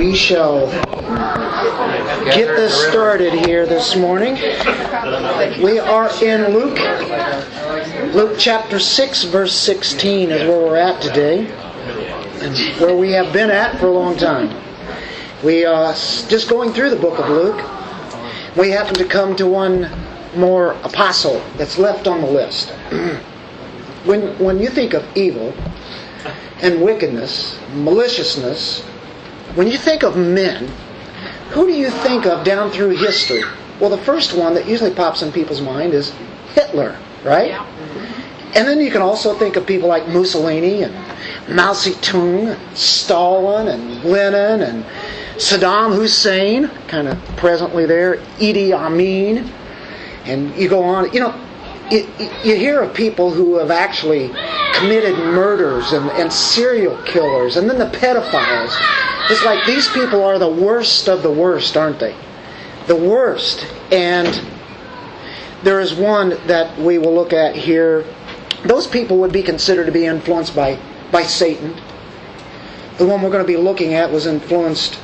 We shall get this started here this morning. We are in Luke. Luke chapter 6, verse 16 is where we're at today, and where we have been at for a long time. We are just going through the book of Luke. We happen to come to one more apostle that's left on the list. when, when you think of evil and wickedness, maliciousness, when you think of men, who do you think of down through history? Well, the first one that usually pops in people's mind is Hitler, right? Yeah. And then you can also think of people like Mussolini and Mao Zedong, Stalin and Lenin and Saddam Hussein, kind of presently there, Idi Amin, and you go on. You know, you, you hear of people who have actually committed murders and, and serial killers, and then the pedophiles. It's like these people are the worst of the worst, aren't they? The worst. And there is one that we will look at here. Those people would be considered to be influenced by, by Satan. The one we're going to be looking at was influenced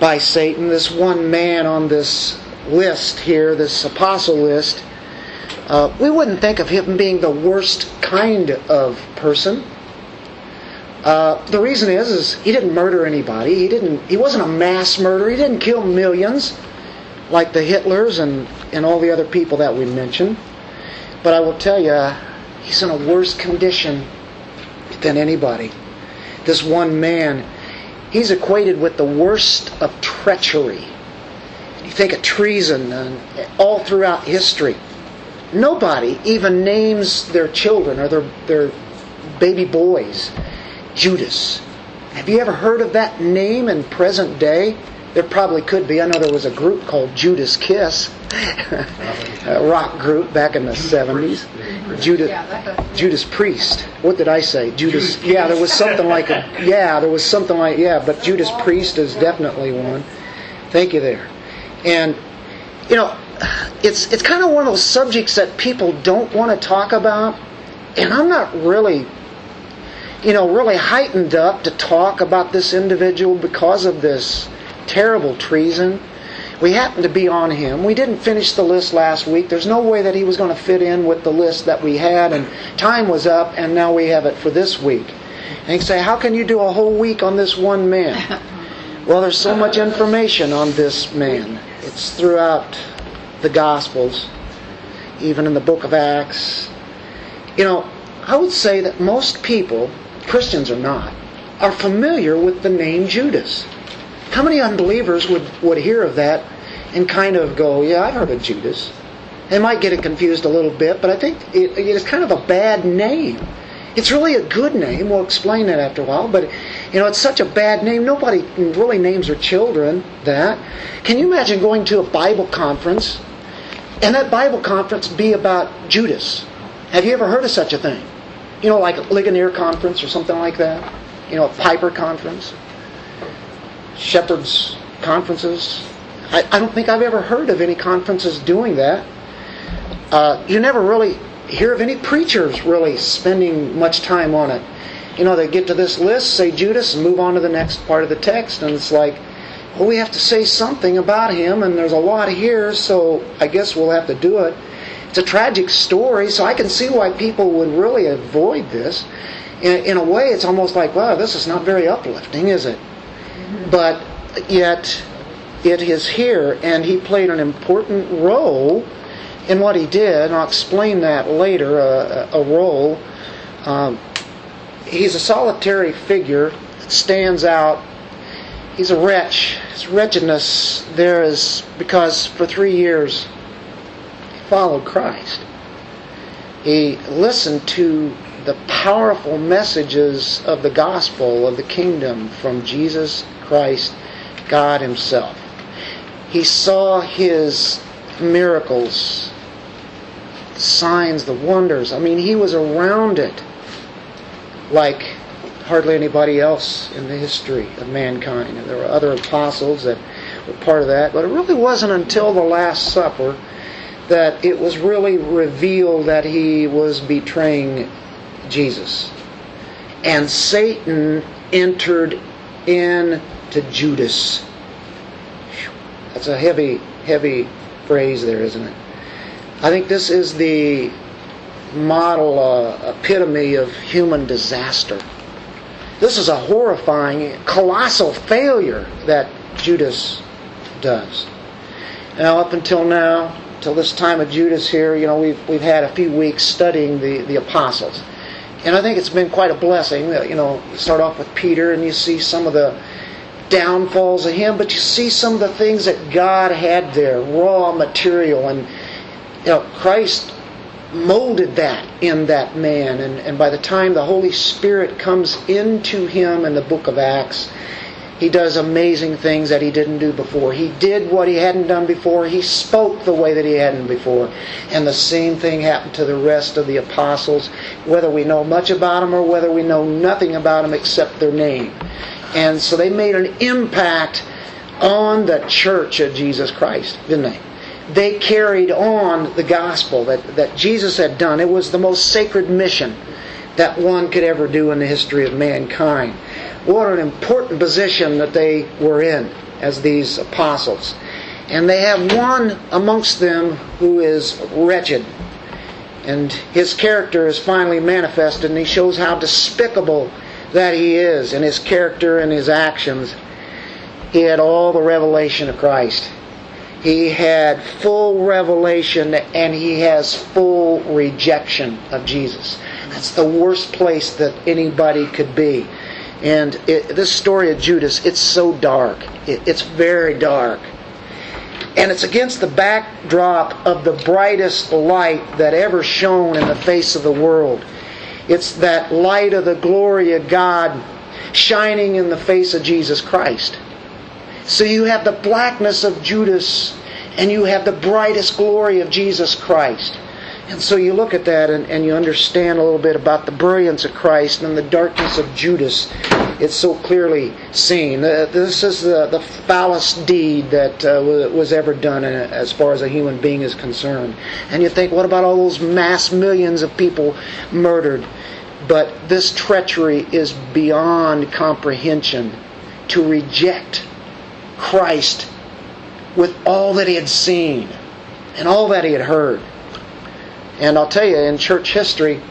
by Satan. This one man on this list here, this apostle list, uh, we wouldn't think of him being the worst kind of person. Uh, the reason is, is he didn't murder anybody. He didn't. He wasn't a mass murderer. He didn't kill millions like the Hitlers and, and all the other people that we mentioned. But I will tell you, he's in a worse condition than anybody. This one man, he's equated with the worst of treachery. You think of treason and all throughout history. Nobody even names their children or their, their baby boys Judas. Have you ever heard of that name in present day? There probably could be. I know there was a group called Judas Kiss, a rock group back in the 70s. Judas, Judas Priest. What did I say? Judas. Yeah, there was something like a. Yeah, there was something like. Yeah, but Judas Priest is definitely one. Thank you there. And, you know, it's, it's kind of one of those subjects that people don't want to talk about. And I'm not really you know, really heightened up to talk about this individual because of this terrible treason. We happened to be on him. We didn't finish the list last week. There's no way that he was going to fit in with the list that we had, and time was up, and now we have it for this week. And you say, How can you do a whole week on this one man? Well, there's so much information on this man. It's throughout the Gospels, even in the book of Acts. You know, I would say that most people Christians or not, are familiar with the name Judas. How many unbelievers would, would hear of that and kind of go, yeah, I've heard of Judas? They might get it confused a little bit, but I think it, it is kind of a bad name. It's really a good name. We'll explain that after a while, but you know, it's such a bad name. Nobody really names their children that. Can you imagine going to a Bible conference and that Bible conference be about Judas? Have you ever heard of such a thing? you know, like a Ligonier conference or something like that. You know, a Piper conference, Shepherds conferences. I, I don't think I've ever heard of any conferences doing that. Uh, you never really hear of any preachers really spending much time on it. You know, they get to this list, say Judas, and move on to the next part of the text, and it's like, well, we have to say something about him, and there's a lot here, so I guess we'll have to do it. It's a tragic story, so I can see why people would really avoid this. In, in a way, it's almost like, wow, this is not very uplifting, is it? But yet, it is here, and he played an important role in what he did, and I'll explain that later a, a role. Um, he's a solitary figure stands out. He's a wretch. His wretchedness there is because for three years he followed Christ. He listened to the powerful messages of the gospel of the kingdom from Jesus Christ, God Himself. He saw His miracles, the signs, the wonders. I mean, he was around it like hardly anybody else in the history of mankind. And there were other apostles that were part of that, but it really wasn't until the Last Supper that it was really revealed that he was betraying Jesus. And Satan entered in to Judas. That's a heavy, heavy phrase there, isn't it? I think this is the model, uh, epitome of human disaster. This is a horrifying, colossal failure that Judas does. Now, up until now, till this time of Judas here, you know, we've, we've had a few weeks studying the, the apostles. And I think it's been quite a blessing. You know, you start off with Peter and you see some of the downfalls of him, but you see some of the things that God had there, raw material. And, you know, Christ molded that in that man. And, and by the time the Holy Spirit comes into him in the book of Acts, he does amazing things that he didn't do before. He did what he hadn't done before. He spoke the way that he hadn't before. And the same thing happened to the rest of the apostles, whether we know much about them or whether we know nothing about them except their name. And so they made an impact on the church of Jesus Christ, didn't they? They carried on the gospel that, that Jesus had done. It was the most sacred mission that one could ever do in the history of mankind. What an important position that they were in as these apostles. And they have one amongst them who is wretched. And his character is finally manifested, and he shows how despicable that he is in his character and his actions. He had all the revelation of Christ. He had full revelation and he has full rejection of Jesus. That's the worst place that anybody could be. And it, this story of Judas, it's so dark. It, it's very dark. And it's against the backdrop of the brightest light that ever shone in the face of the world. It's that light of the glory of God shining in the face of Jesus Christ. So you have the blackness of Judas and you have the brightest glory of Jesus Christ. And so you look at that and, and you understand a little bit about the brilliance of Christ and the darkness of Judas. It's so clearly seen. This is the, the foulest deed that uh, was ever done as far as a human being is concerned. And you think, what about all those mass millions of people murdered? But this treachery is beyond comprehension to reject Christ with all that he had seen and all that he had heard. And I'll tell you, in church history,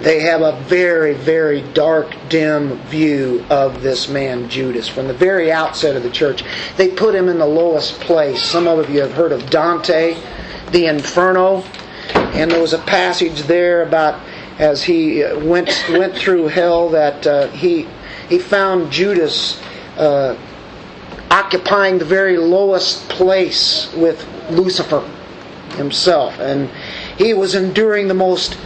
they have a very, very dark, dim view of this man, Judas. From the very outset of the church, they put him in the lowest place. Some of you have heard of Dante, the Inferno, and there was a passage there about as he went went through hell that uh, he he found Judas uh, occupying the very lowest place with Lucifer himself. And he was enduring the most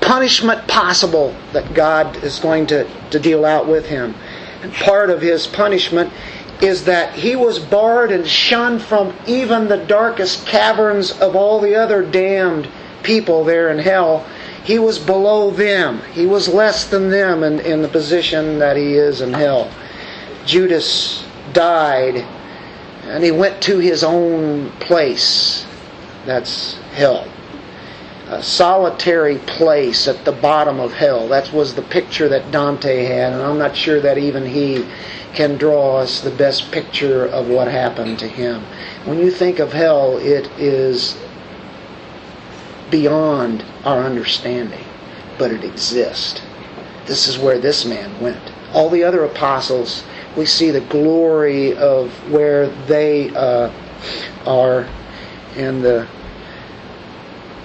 punishment possible that God is going to, to deal out with him. And part of his punishment is that he was barred and shunned from even the darkest caverns of all the other damned people there in hell. He was below them. He was less than them in, in the position that he is in hell. Judas died and he went to his own place. That's hell. A solitary place at the bottom of hell. That was the picture that Dante had, and I'm not sure that even he can draw us the best picture of what happened to him. When you think of hell, it is beyond our understanding, but it exists. This is where this man went. All the other apostles we see the glory of where they uh, are and the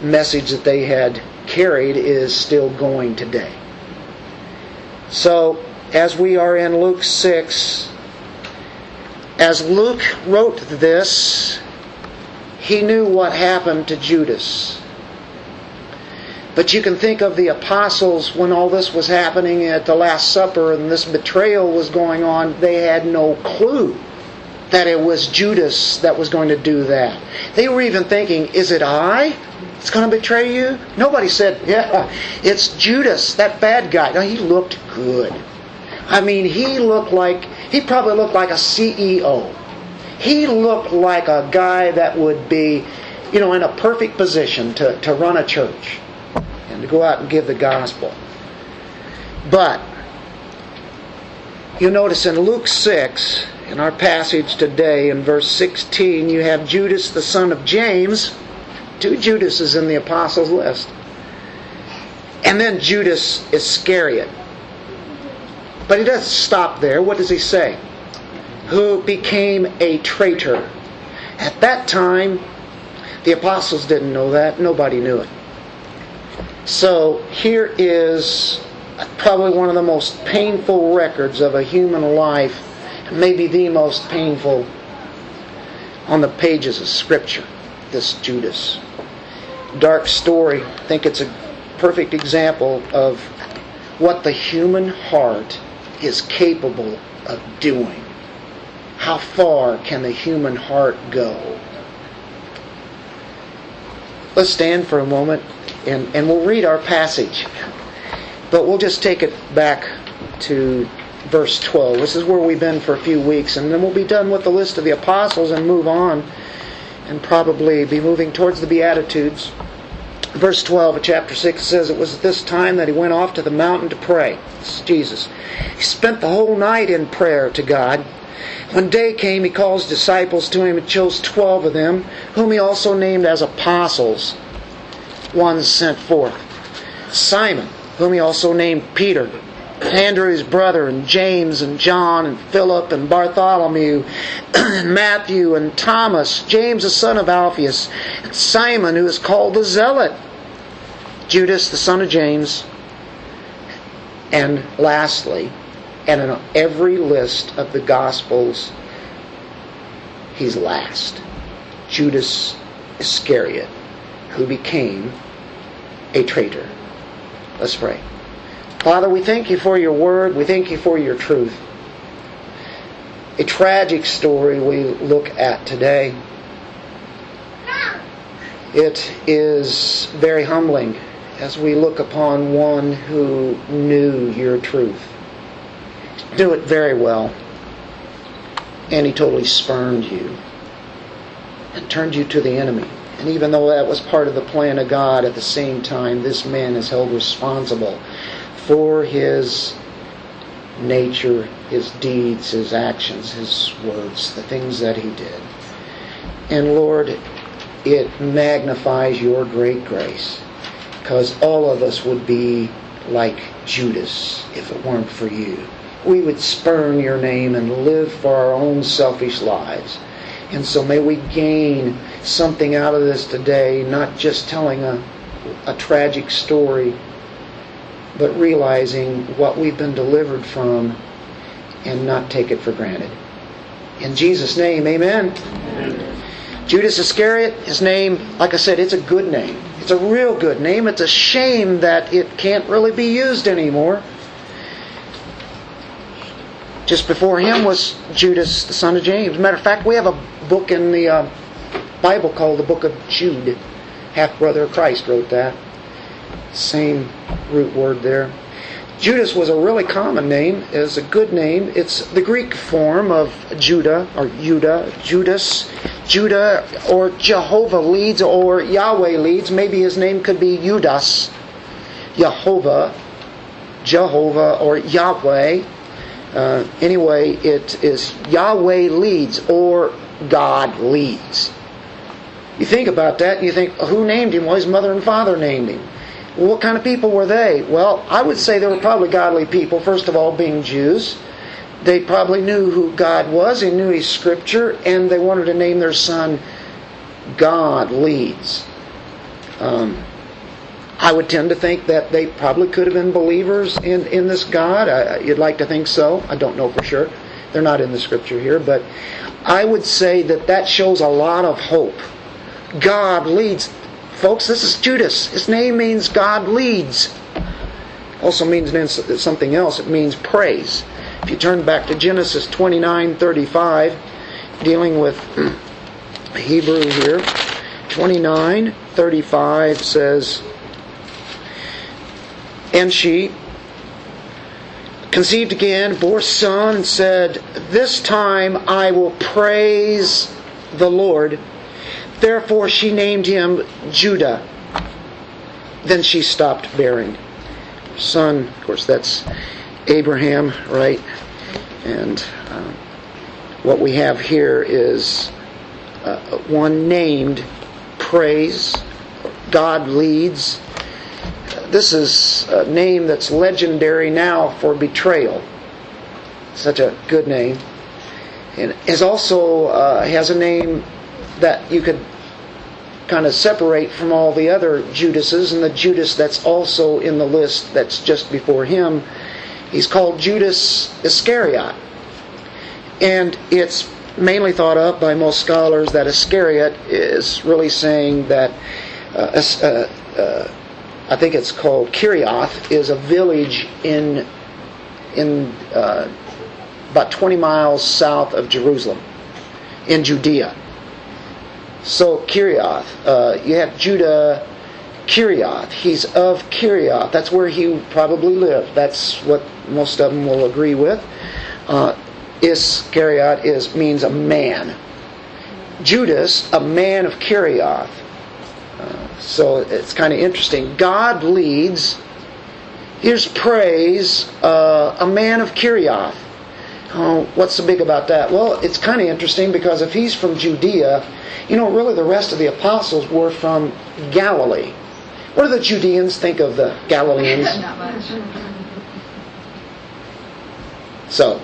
message that they had carried is still going today. So, as we are in Luke 6, as Luke wrote this, he knew what happened to Judas. But you can think of the apostles when all this was happening at the Last Supper and this betrayal was going on, they had no clue that it was Judas that was going to do that. They were even thinking, is it I that's going to betray you? Nobody said, yeah, it's Judas, that bad guy. No, he looked good. I mean, he looked like, he probably looked like a CEO. He looked like a guy that would be, you know, in a perfect position to, to run a church and to go out and give the gospel. But you notice in Luke 6, in our passage today, in verse 16, you have Judas the son of James. Two Judases in the apostles' list. And then Judas Iscariot. But he doesn't stop there. What does he say? Who became a traitor. At that time, the apostles didn't know that. Nobody knew it. So here is probably one of the most painful records of a human life, maybe the most painful on the pages of Scripture, this Judas. Dark story. I think it's a perfect example of what the human heart is capable of doing. How far can the human heart go? Let's stand for a moment and, and we'll read our passage. But we'll just take it back to verse 12. This is where we've been for a few weeks, and then we'll be done with the list of the apostles and move on and probably be moving towards the Beatitudes. Verse 12 of chapter 6 says, It was at this time that he went off to the mountain to pray. This is Jesus. He spent the whole night in prayer to God. When day came, he called his disciples to him and chose twelve of them, whom he also named as apostles, ones sent forth. Simon, whom he also named Peter, Andrew his brother, and James and John and Philip and Bartholomew and Matthew and Thomas, James the son of Alphaeus, and Simon who is called the Zealot, Judas the son of James, and lastly, and in every list of the Gospels, he's last. Judas Iscariot, who became a traitor. Let's pray. Father, we thank you for your word. We thank you for your truth. A tragic story we look at today. It is very humbling as we look upon one who knew your truth. Knew it very well. And he totally spurned you and turned you to the enemy. And even though that was part of the plan of God, at the same time, this man is held responsible for his nature, his deeds, his actions, his words, the things that he did. And Lord, it magnifies your great grace because all of us would be like Judas if it weren't for you. We would spurn your name and live for our own selfish lives. And so may we gain something out of this today, not just telling a, a tragic story, but realizing what we've been delivered from and not take it for granted. In Jesus' name, amen. amen. Judas Iscariot, his name, like I said, it's a good name. It's a real good name. It's a shame that it can't really be used anymore. Just before him was Judas, the son of James. Matter of fact, we have a book in the uh, Bible called the Book of Jude. Half brother of Christ wrote that. Same root word there. Judas was a really common name. It's a good name. It's the Greek form of Judah or Judah, Judas, Judah, or Jehovah leads or Yahweh leads. Maybe his name could be Judas, Jehovah, Jehovah, or Yahweh. Uh, anyway, it is Yahweh leads or God leads. You think about that and you think, who named him? Well, his mother and father named him. Well, what kind of people were they? Well, I would say they were probably godly people, first of all, being Jews. They probably knew who God was, they knew His Scripture, and they wanted to name their son God leads. Um, I would tend to think that they probably could have been believers in, in this God. I, you'd like to think so. I don't know for sure. They're not in the Scripture here, but I would say that that shows a lot of hope. God leads folks, this is Judas. His name means God leads. Also means something else. It means praise. If you turn back to Genesis 29 35, dealing with Hebrew here, 29 35 says, And she conceived again, bore son, and said, This time I will praise the Lord. Therefore she named him Judah. Then she stopped bearing. Son, of course, that's Abraham, right? And um, what we have here is uh, one named praise. God leads. This is a name that's legendary now for betrayal. Such a good name. And is also uh, has a name that you could kind of separate from all the other Judases, and the Judas that's also in the list that's just before him. He's called Judas Iscariot. And it's mainly thought of by most scholars that Iscariot is really saying that, uh, uh, uh, I think it's called Kerioth, is a village in, in uh, about 20 miles south of Jerusalem, in Judea. So Kerioth, uh, you have Judah Kerioth. He's of Kerioth. That's where he probably lived. That's what most of them will agree with. Uh, Iscariot is means a man. Judas, a man of Kerioth. So it's kind of interesting. God leads. Here's praise. Uh, a man of Kerioth. Oh, what's so big about that? Well, it's kind of interesting because if he's from Judea, you know, really the rest of the apostles were from Galilee. What do the Judeans think of the Galileans? Not much. So,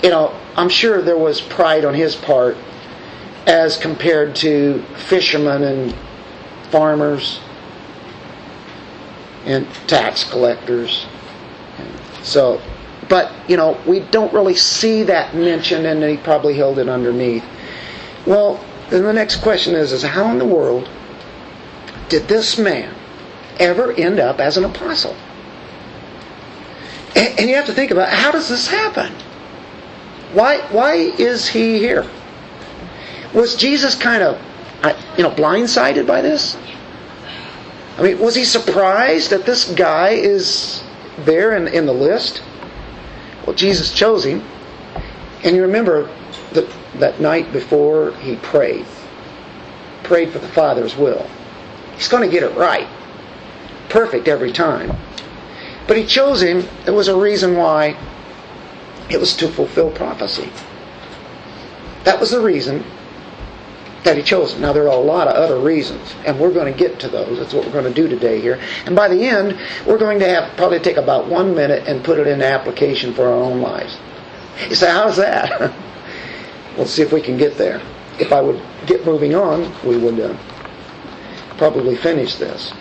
you know, I'm sure there was pride on his part as compared to fishermen and farmers and tax collectors. So, but, you know, we don't really see that mentioned and he probably held it underneath. Well, then the next question is, is how in the world did this man ever end up as an apostle? And, and you have to think about how does this happen? Why, why is he here? Was Jesus kind of, uh, you know, blindsided by this? I mean, was he surprised that this guy is there in, in the list? Well, Jesus chose him. And you remember that, that night before he prayed, prayed for the Father's will. He's going to get it right. Perfect every time. But he chose him. There was a reason why. It was to fulfill prophecy. That was the reason that he chose. Now, there are a lot of other reasons, and we're going to get to those. That's what we're going to do today here. And by the end, we're going to have probably take about one minute and put it into application for our own lives. You say, how's that? we'll see if we can get there. If I would get moving on, we would uh, probably finish this.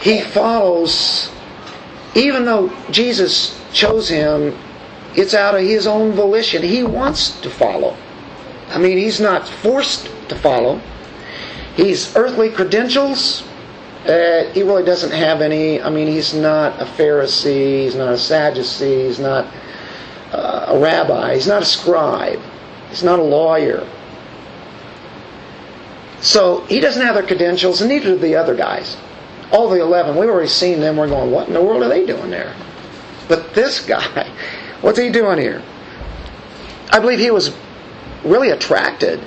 He follows, even though Jesus chose him, it's out of his own volition. He wants to follow. I mean, he's not forced to follow. He's earthly credentials. Uh, he really doesn't have any. I mean, he's not a Pharisee. He's not a Sadducee. He's not uh, a rabbi. He's not a scribe. He's not a lawyer. So he doesn't have their credentials, and neither do the other guys. All the 11, we've already seen them. We're going, what in the world are they doing there? But this guy, what's he doing here? I believe he was really attracted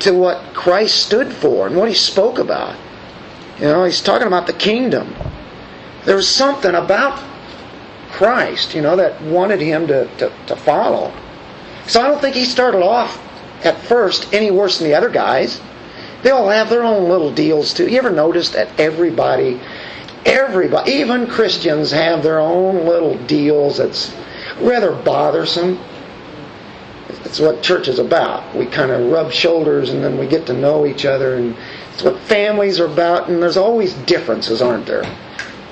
to what Christ stood for and what he spoke about. You know, he's talking about the kingdom. There was something about Christ, you know, that wanted him to, to, to follow. So I don't think he started off at first any worse than the other guys. They all have their own little deals too. You ever notice that everybody, everybody, even Christians have their own little deals that's rather bothersome. It's what church is about. We kind of rub shoulders and then we get to know each other, and it's what families are about. And there's always differences, aren't there?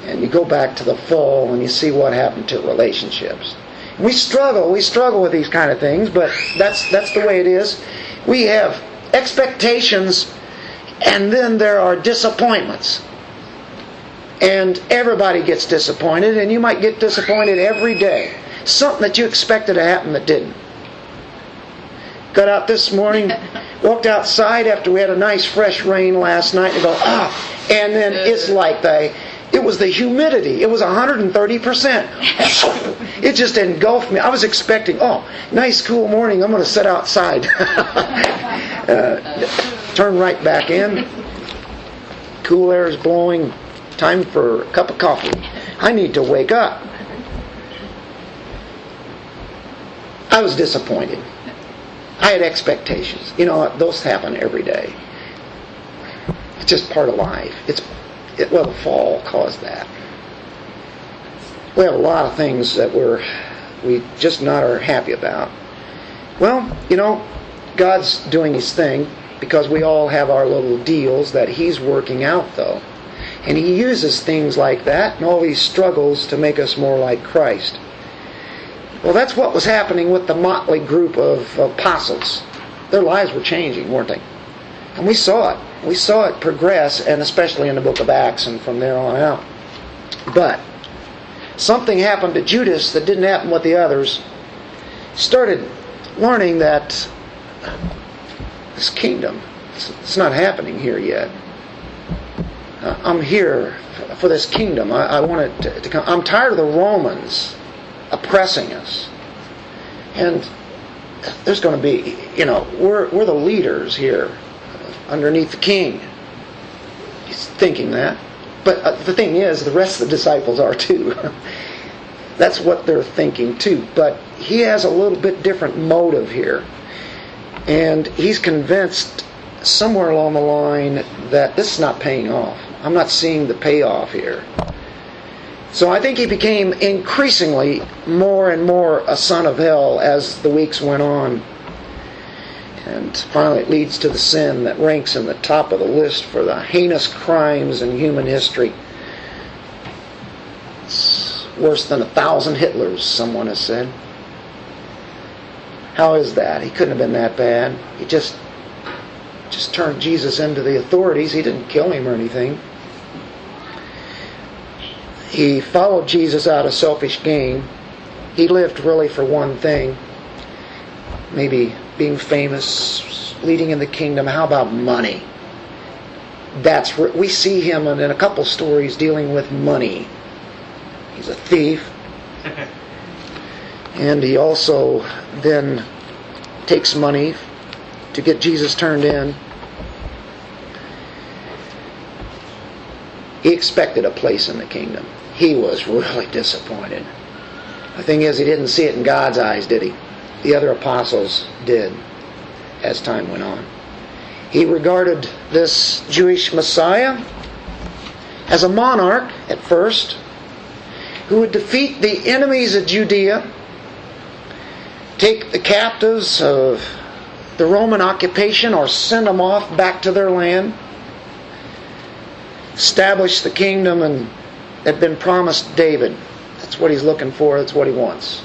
And you go back to the fall and you see what happened to relationships. We struggle. We struggle with these kind of things, but that's that's the way it is. We have expectations, and then there are disappointments. And everybody gets disappointed, and you might get disappointed every day. Something that you expected to happen that didn't. Got out this morning, walked outside after we had a nice fresh rain last night, and go, ah, and then it's like the, it was the humidity. It was 130%. It just engulfed me. I was expecting, oh, nice cool morning. I'm going to sit outside. uh, turn right back in. Cool air is blowing. Time for a cup of coffee. I need to wake up. I was disappointed. I had expectations. You know, those happen every day. It's just part of life. It's it, well, the fall caused that. We have a lot of things that we're we just not are happy about. Well, you know, God's doing His thing because we all have our little deals that He's working out, though. And He uses things like that and all these struggles to make us more like Christ. Well, that's what was happening with the motley group of apostles. Their lives were changing, weren't they? And we saw it. We saw it progress, and especially in the book of Acts and from there on out. But something happened to Judas that didn't happen with the others. He started learning that this kingdom, it's not happening here yet. Uh, I'm here for this kingdom. I, want it to come. I'm tired of the Romans oppressing us. And there's going to be, you know, we're, we're the leaders here underneath the king. He's thinking that. But uh, the thing is, the rest of the disciples are too. That's what they're thinking too. But he has a little bit different motive here. And he's convinced somewhere along the line that this is not paying off. I'm not seeing the payoff here. So I think he became increasingly more and more a son of hell as the weeks went on. And finally, it leads to the sin that ranks in the top of the list for the heinous crimes in human history. It's worse than a thousand Hitlers, someone has said. How is that? He couldn't have been that bad. He just just turned Jesus into the authorities. He didn't kill him or anything. He followed Jesus out of selfish gain. He lived really for one thing. Maybe being famous, leading in the kingdom. How about money? That's where we see him in a couple stories dealing with money. He's a thief. and he also then takes money to get Jesus turned in. He expected a place in the kingdom. He was really disappointed. The thing is, he didn't see it in God's eyes, did he? The other apostles did as time went on. He regarded this Jewish Messiah as a monarch at first who would defeat the enemies of Judea, take the captives of the Roman occupation, or send them off back to their land, establish the kingdom and had been promised David. That's what he's looking for, that's what he wants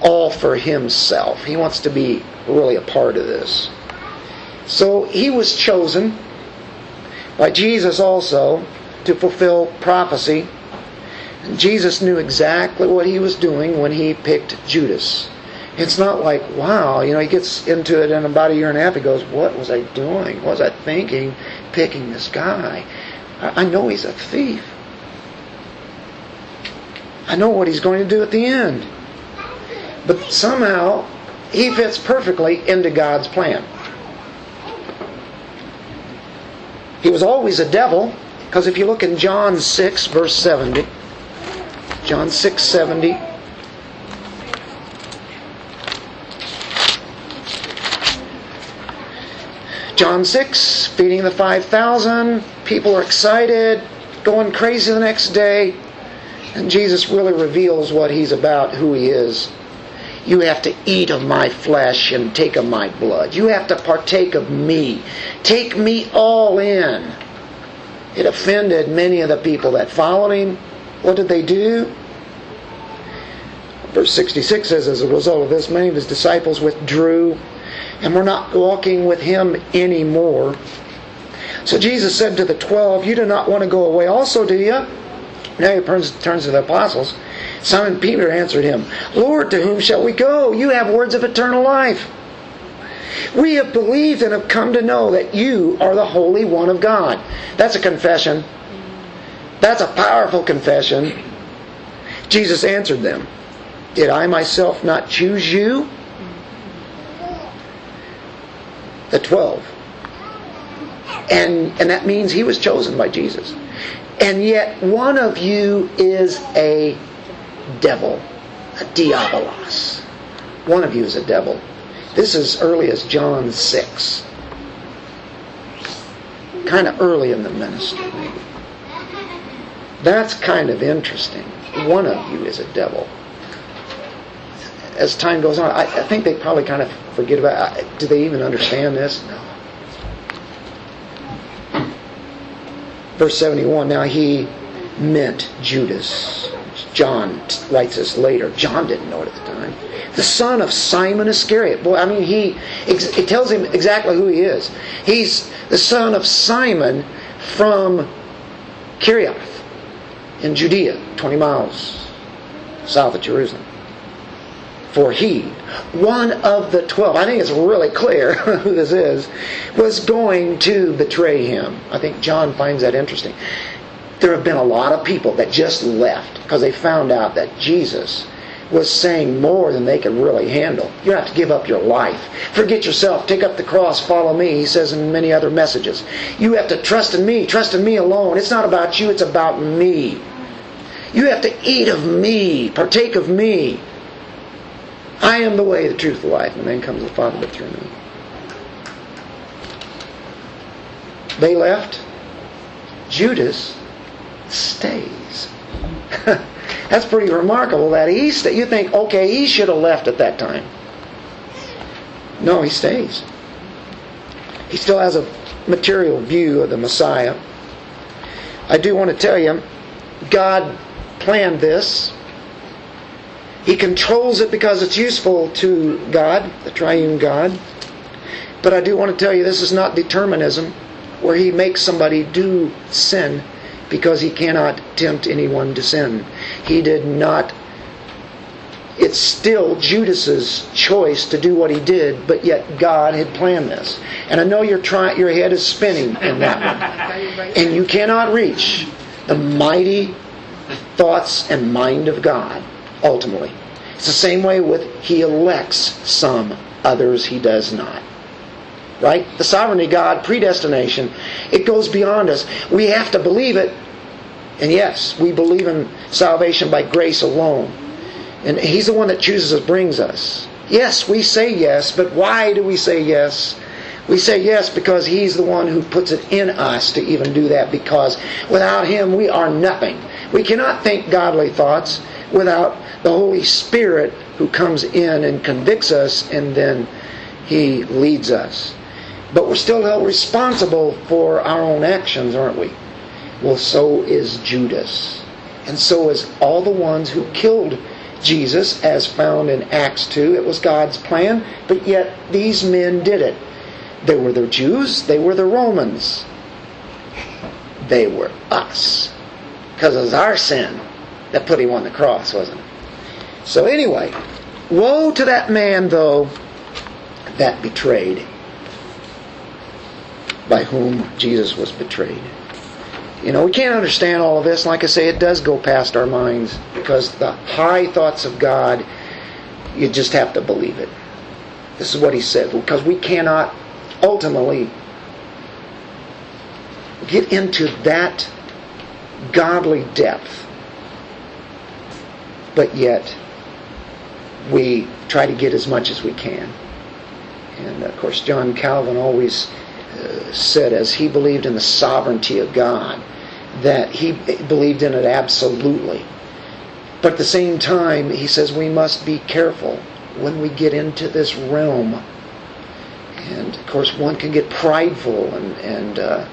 all for himself. He wants to be really a part of this. So he was chosen by Jesus also to fulfill prophecy. And Jesus knew exactly what he was doing when he picked Judas. It's not like, wow, you know, he gets into it in about a year and a half. He goes, what was I doing? What was I thinking picking this guy? I know he's a thief. I know what he's going to do at the end. But somehow, he fits perfectly into God's plan. He was always a devil, because if you look in John 6, verse 70, John 6, 70, John 6, feeding the 5,000. People are excited, going crazy the next day. And Jesus really reveals what he's about, who he is. You have to eat of my flesh and take of my blood. You have to partake of me. Take me all in. It offended many of the people that followed him. What did they do? Verse 66 says, As a result of this, many of his disciples withdrew and we're not walking with him anymore. So Jesus said to the twelve, You do not want to go away also, do you? Now he turns, turns to the apostles. Simon Peter answered him, Lord, to whom shall we go? You have words of eternal life. We have believed and have come to know that you are the Holy One of God. That's a confession. That's a powerful confession. Jesus answered them, Did I myself not choose you? The twelve. And, and that means he was chosen by Jesus. And yet one of you is a devil, a diabolos. One of you is a devil. This is early as John 6. Kind of early in the ministry, maybe. That's kind of interesting. One of you is a devil. As time goes on, I, I think they probably kind of forget about it. Do they even understand this? No. Verse 71 Now he meant Judas. John writes this later. John didn't know it at the time. The son of Simon Iscariot. Boy, I mean, he it tells him exactly who he is. He's the son of Simon from Kerioth in Judea, 20 miles south of Jerusalem. For he, one of the twelve, I think it's really clear who this is, was going to betray him. I think John finds that interesting there have been a lot of people that just left because they found out that Jesus was saying more than they could really handle. You have to give up your life. Forget yourself. Take up the cross. Follow me, he says in many other messages. You have to trust in me. Trust in me alone. It's not about you, it's about me. You have to eat of me, partake of me. I am the way, the truth, the life, and then comes the Father but through me. They left. Judas stays. That's pretty remarkable that he st- you think okay he should have left at that time. No, he stays. He still has a material view of the Messiah. I do want to tell you, God planned this. He controls it because it's useful to God, the triune God. But I do want to tell you this is not determinism where he makes somebody do sin because he cannot tempt anyone to sin. He did not. It's still Judas's choice to do what he did, but yet God had planned this. And I know your try, your head is spinning in that one, and you cannot reach the mighty thoughts and mind of God. Ultimately, it's the same way with He elects some, others He does not right? The sovereignty God, predestination, it goes beyond us. We have to believe it. And yes, we believe in salvation by grace alone. And He's the one that chooses us, brings us. Yes, we say yes, but why do we say yes? We say yes because He's the one who puts it in us to even do that because without Him we are nothing. We cannot think godly thoughts without the Holy Spirit who comes in and convicts us and then He leads us. But we're still held responsible for our own actions, aren't we? Well, so is Judas. And so is all the ones who killed Jesus, as found in Acts 2. It was God's plan, but yet these men did it. They were the Jews, they were the Romans. They were us. Because it was our sin that put him on the cross, wasn't it? So, anyway, woe to that man, though, that betrayed by whom Jesus was betrayed. You know, we can't understand all of this. Like I say, it does go past our minds because the high thoughts of God, you just have to believe it. This is what he said because we cannot ultimately get into that godly depth, but yet we try to get as much as we can. And of course, John Calvin always said as he believed in the sovereignty of God, that he believed in it absolutely. But at the same time, he says we must be careful when we get into this realm. And of course, one can get prideful and, and uh,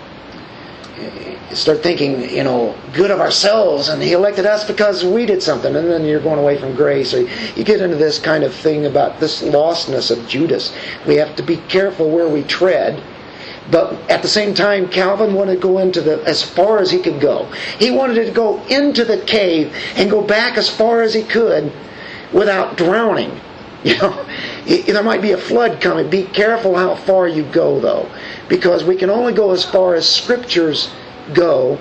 start thinking, you know, good of ourselves, and He elected us because we did something, and then you're going away from grace. Or you get into this kind of thing about this lostness of Judas. We have to be careful where we tread but at the same time, Calvin wanted to go into the as far as he could go. He wanted to go into the cave and go back as far as he could without drowning. You know, there might be a flood coming. Be careful how far you go, though, because we can only go as far as scriptures go,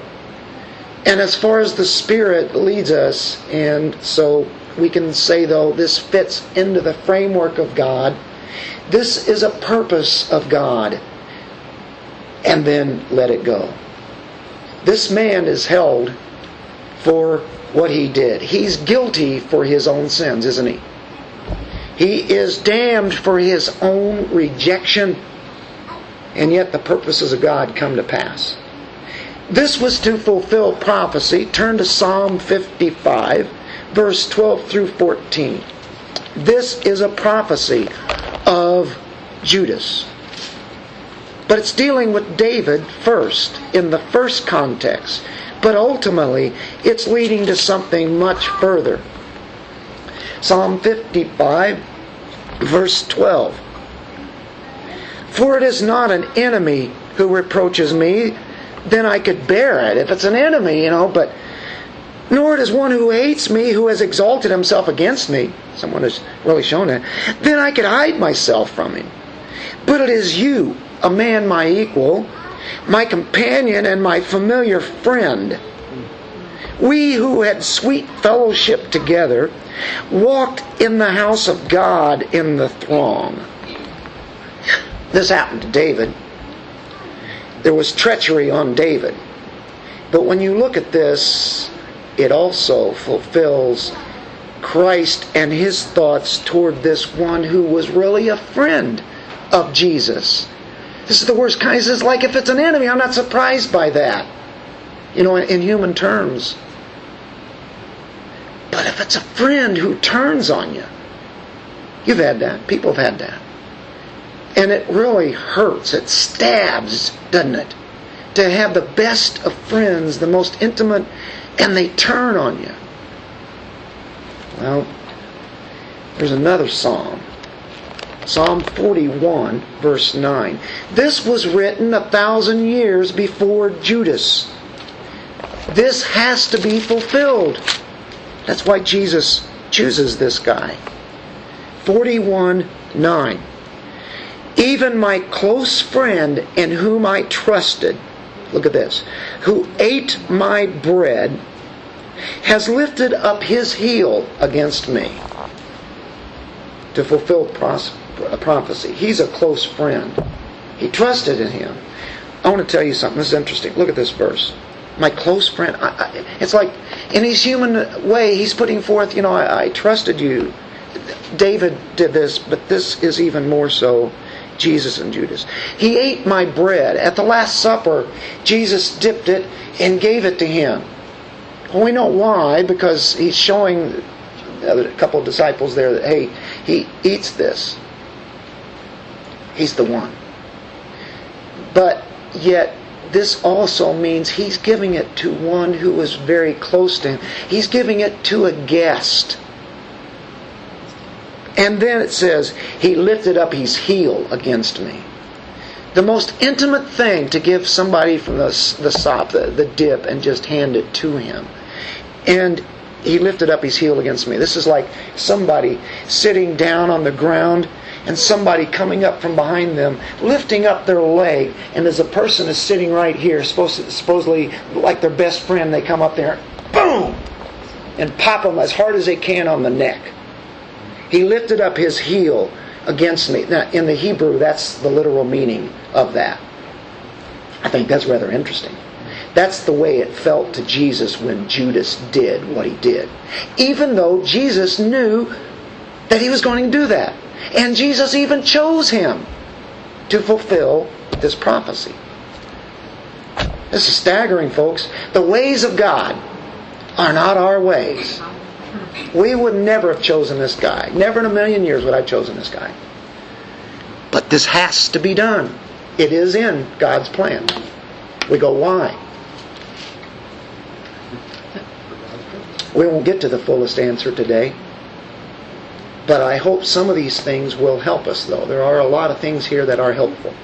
and as far as the Spirit leads us. And so we can say, though, this fits into the framework of God. This is a purpose of God and then let it go. This man is held for what he did. He's guilty for his own sins, isn't he? He is damned for his own rejection, and yet the purposes of God come to pass. This was to fulfill prophecy. Turn to Psalm 55, verse 12 through 14. This is a prophecy of Judas. But it's dealing with David first, in the first context. But ultimately, it's leading to something much further. Psalm 55, verse 12. For it is not an enemy who reproaches me, then I could bear it. If it's an enemy, you know, but nor it is one who hates me, who has exalted himself against me. Someone has really shown that. Then I could hide myself from him. But it is you, a man my equal, my companion and my familiar friend. We who had sweet fellowship together walked in the house of God in the throng. This happened to David. There was treachery on David. But when you look at this, it also fulfills Christ and his thoughts toward this one who was really a friend of Jesus. This is the worst kind. He says, like if it's an enemy, I'm not surprised by that. You know, in, human terms. But if it's a friend who turns on you, you've had that. People have had that. And it really hurts. It stabs, doesn't it? To have the best of friends, the most intimate, and they turn on you. Well, there's another psalm. Psalm 41, verse 9. This was written a thousand years before Judas. This has to be fulfilled. That's why Jesus chooses this guy. 41, 9. Even my close friend in whom I trusted, look at this, who ate my bread, has lifted up his heel against me to fulfill prophecy. He's a close friend. He trusted in him. I want to tell you something. This is interesting. Look at this verse. My close friend. I, I, it's like in his human way, he's putting forth, you know, I, I trusted you. David did this, but this is even more so Jesus and Judas. He ate my bread. At the Last Supper, Jesus dipped it and gave it to him. Well, we know why, because he's showing a couple of disciples there that, hey, he eats this. He's the one. But yet, this also means he's giving it to one who is very close to him. He's giving it to a guest. And then it says, He lifted up his heel against me. The most intimate thing to give somebody from the, the sop, the, the dip, and just hand it to him. And he lifted up his heel against me. This is like somebody sitting down on the ground and somebody coming up from behind them, lifting up their leg, and as a person is sitting right here, supposedly like their best friend, they come up there, boom, and pop them as hard as they can on the neck. He lifted up his heel against me. Now, in the Hebrew, that's the literal meaning of that. I think that's rather interesting. That's the way it felt to Jesus when Judas did what he did. Even though Jesus knew that he was going to do that. And Jesus even chose him to fulfill this prophecy. This is staggering, folks. The ways of God are not our ways. We would never have chosen this guy. Never in a million years would I have chosen this guy. But this has to be done. It is in God's plan. We go, why? We won't get to the fullest answer today. But I hope some of these things will help us, though. There are a lot of things here that are helpful.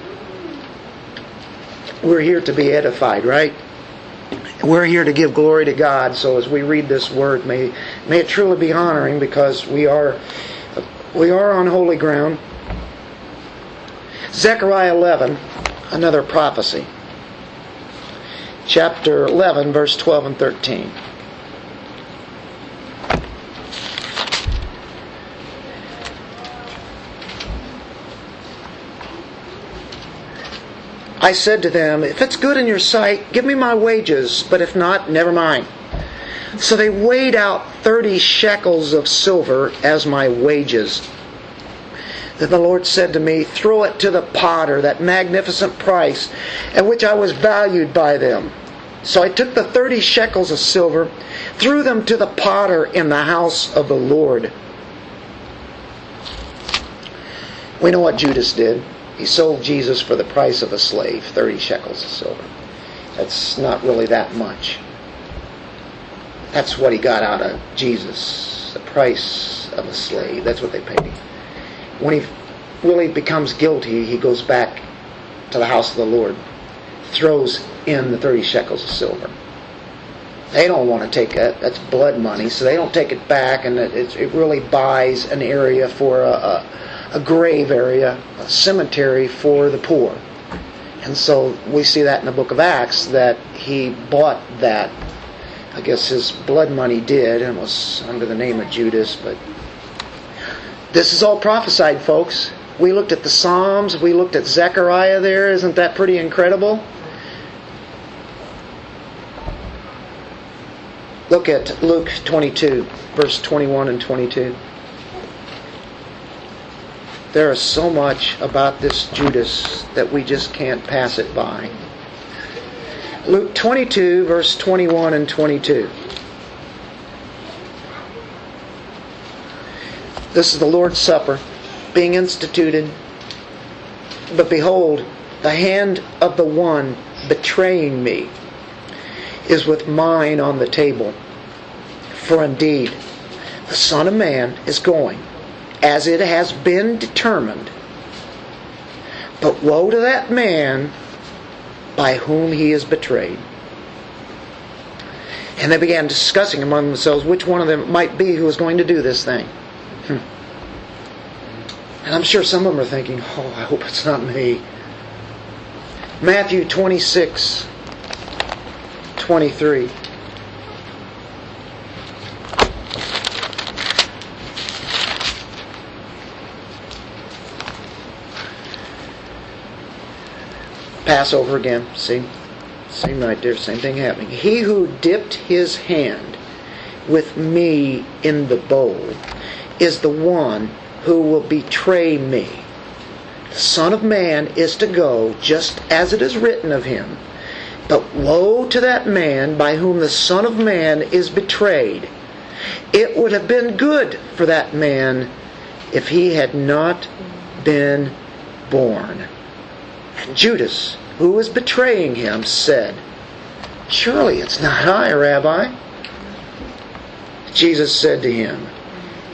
We're here to be edified, right? We're here to give glory to God. So as we read this word, may may it truly be honoring because we are we are on holy ground. Zechariah 11, another prophecy. Chapter 11, verse 12 and 13. I said to them, If it's good in your sight, give me my wages, but if not, never mind. So they weighed out thirty shekels of silver as my wages. Then the Lord said to me, Throw it to the potter, that magnificent price at which I was valued by them. So I took the thirty shekels of silver, threw them to the potter in the house of the Lord. We know what Judas did. He sold Jesus for the price of a slave, 30 shekels of silver. That's not really that much. That's what he got out of Jesus, the price of a slave. That's what they paid him. When he really becomes guilty, he goes back to the house of the Lord, throws in the 30 shekels of silver. They don't want to take it. That's blood money, so they don't take it back, and it, it really buys an area for a, a, a grave area, a cemetery for the poor. And so we see that in the book of Acts that he bought that. I guess his blood money did, and was under the name of Judas, but this is all prophesied, folks. We looked at the Psalms, we looked at Zechariah there. Isn't that pretty incredible? Look at Luke 22, verse 21 and 22. There is so much about this Judas that we just can't pass it by. Luke 22, verse 21 and 22. This is the Lord's Supper being instituted. But behold, the hand of the one betraying me is with mine on the table. For indeed, the Son of Man is going, as it has been determined. But woe to that man by whom he is betrayed. And they began discussing among themselves which one of them might be who was going to do this thing. Hmm. And I'm sure some of them are thinking, oh, I hope it's not me. Matthew 26, 23. Passover again. See? Same night there, same thing happening. He who dipped his hand with me in the bowl is the one who will betray me. The Son of Man is to go just as it is written of him. But woe to that man by whom the Son of Man is betrayed. It would have been good for that man if he had not been born. Judas, who was betraying him, said, Surely it's not I, Rabbi. Jesus said to him,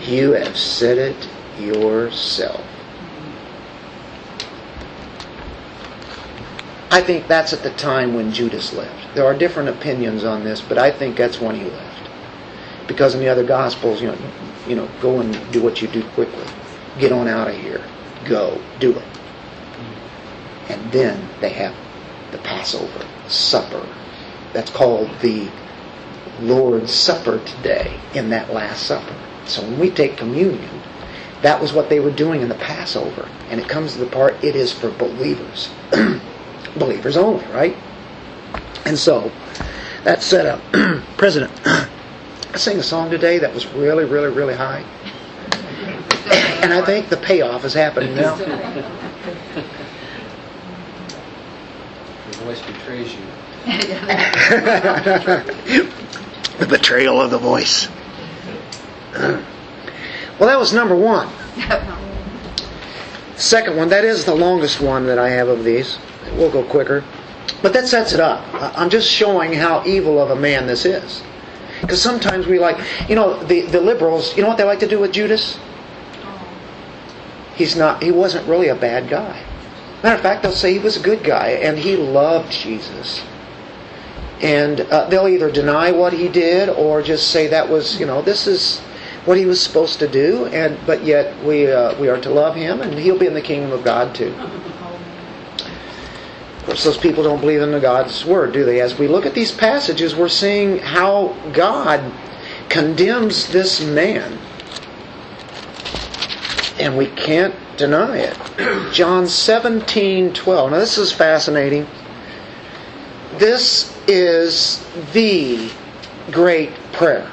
You have said it yourself. I think that's at the time when Judas left. There are different opinions on this, but I think that's when he left. Because in the other Gospels, you know, you know, go and do what you do quickly. Get on out of here. Go. Do it. And then they have the Passover supper. That's called the Lord's Supper today in that Last Supper. So when we take communion, that was what they were doing in the Passover. And it comes to the part, it is for believers. believers only, right? And so, that set up. President, I sang a song today that was really, really, really high. And I think the payoff is happening now. Your voice betrays you. the betrayal of the voice. Well, that was number one. Second one, that is the longest one that I have of these. We'll go quicker. But that sets it up. I'm just showing how evil of a man this is. Because sometimes we like, you know, the, the liberals, you know what they like to do with Judas? Oh. He's not, he wasn't really a bad guy. Matter of fact, they'll say he was a good guy and he loved Jesus. And uh, they'll either deny what he did or just say that was, you know, this is what he was supposed to do, and but yet we uh, we are to love him, and he'll be in the kingdom of God too. Of course, those people don't believe in the God's word, do they? As we look at these passages, we're seeing how God condemns this man, and we can't deny it. John seventeen twelve. Now this is fascinating. This is the great prayer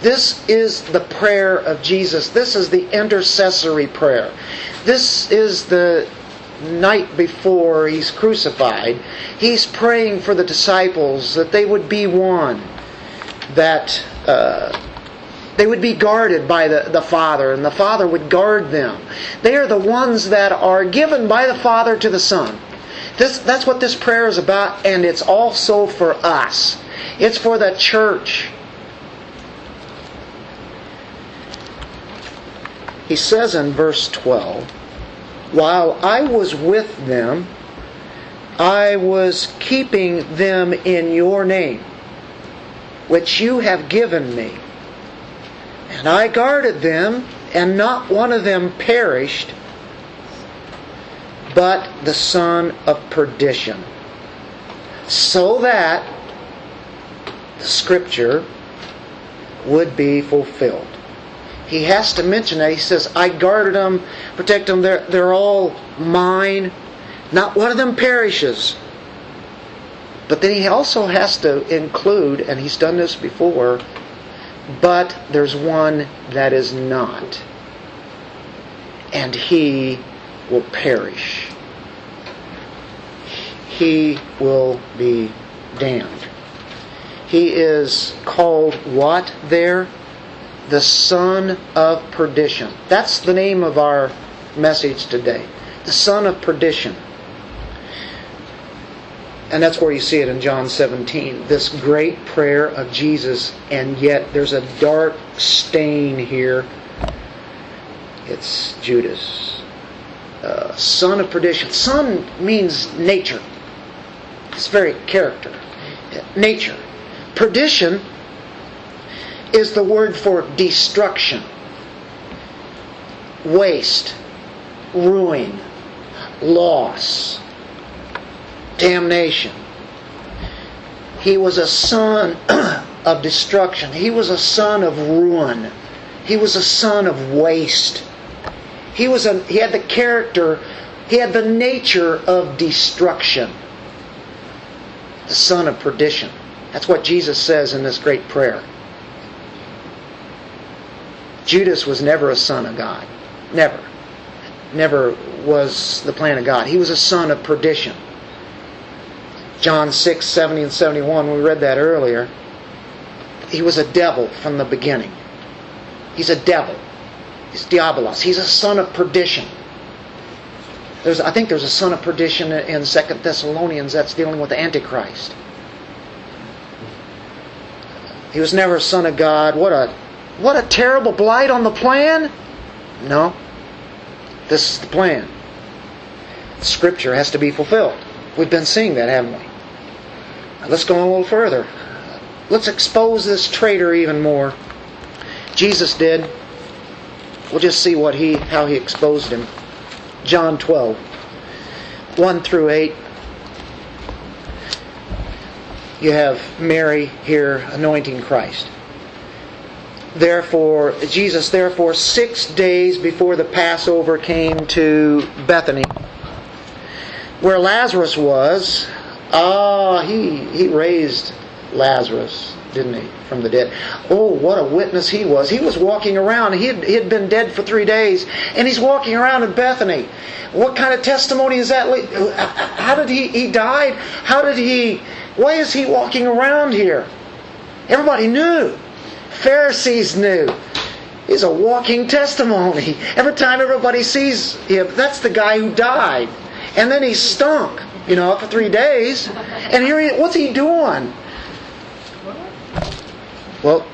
This is the prayer of Jesus. This is the intercessory prayer. This is the night before he's crucified. He's praying for the disciples that they would be one, that uh, they would be guarded by the, the Father, and the Father would guard them. They are the ones that are given by the Father to the Son. This, that's what this prayer is about, and it's also for us. It's for the church. He says in verse 12, While I was with them, I was keeping them in your name, which you have given me. And I guarded them, and not one of them perished, but the son of perdition. So that the scripture would be fulfilled. He has to mention that. He says, I guarded them, protect them, they're, they're all mine. Not one of them perishes. But then he also has to include, and he's done this before, but there's one that is not. And he will perish. He will be damned. He is called what there? The son of perdition. That's the name of our message today. The son of perdition. And that's where you see it in John 17. This great prayer of Jesus, and yet there's a dark stain here. It's Judas. Uh, son of perdition. Son means nature. It's very character. Nature. Perdition is the word for destruction, waste, ruin, loss damnation. He was a son of destruction. He was a son of ruin. He was a son of waste. He was a, he had the character, he had the nature of destruction. The son of perdition. That's what Jesus says in this great prayer. Judas was never a son of God. Never. Never was the plan of God. He was a son of perdition. John 6, 70 and 71, we read that earlier. He was a devil from the beginning. He's a devil. He's diabolos. He's a son of perdition. There's, I think there's a son of perdition in Second Thessalonians that's dealing with the Antichrist. He was never a son of God. What a what a terrible blight on the plan. No. This is the plan. Scripture has to be fulfilled. We've been seeing that, haven't we? Let's go a little further. Let's expose this traitor even more. Jesus did. We'll just see what he how he exposed him. John 12, 1 through 8. You have Mary here anointing Christ. Therefore, Jesus, therefore, six days before the Passover came to Bethany, where Lazarus was. Ah, he, he raised Lazarus, didn't he, from the dead. Oh, what a witness he was. He was walking around. He had, he had been dead for three days, and he's walking around in Bethany. What kind of testimony is that? How did he, he died? How did he, why is he walking around here? Everybody knew. Pharisees knew. He's a walking testimony. Every time everybody sees him, that's the guy who died. And then he stunk, you know, for three days. And here he, what's he doing? Well,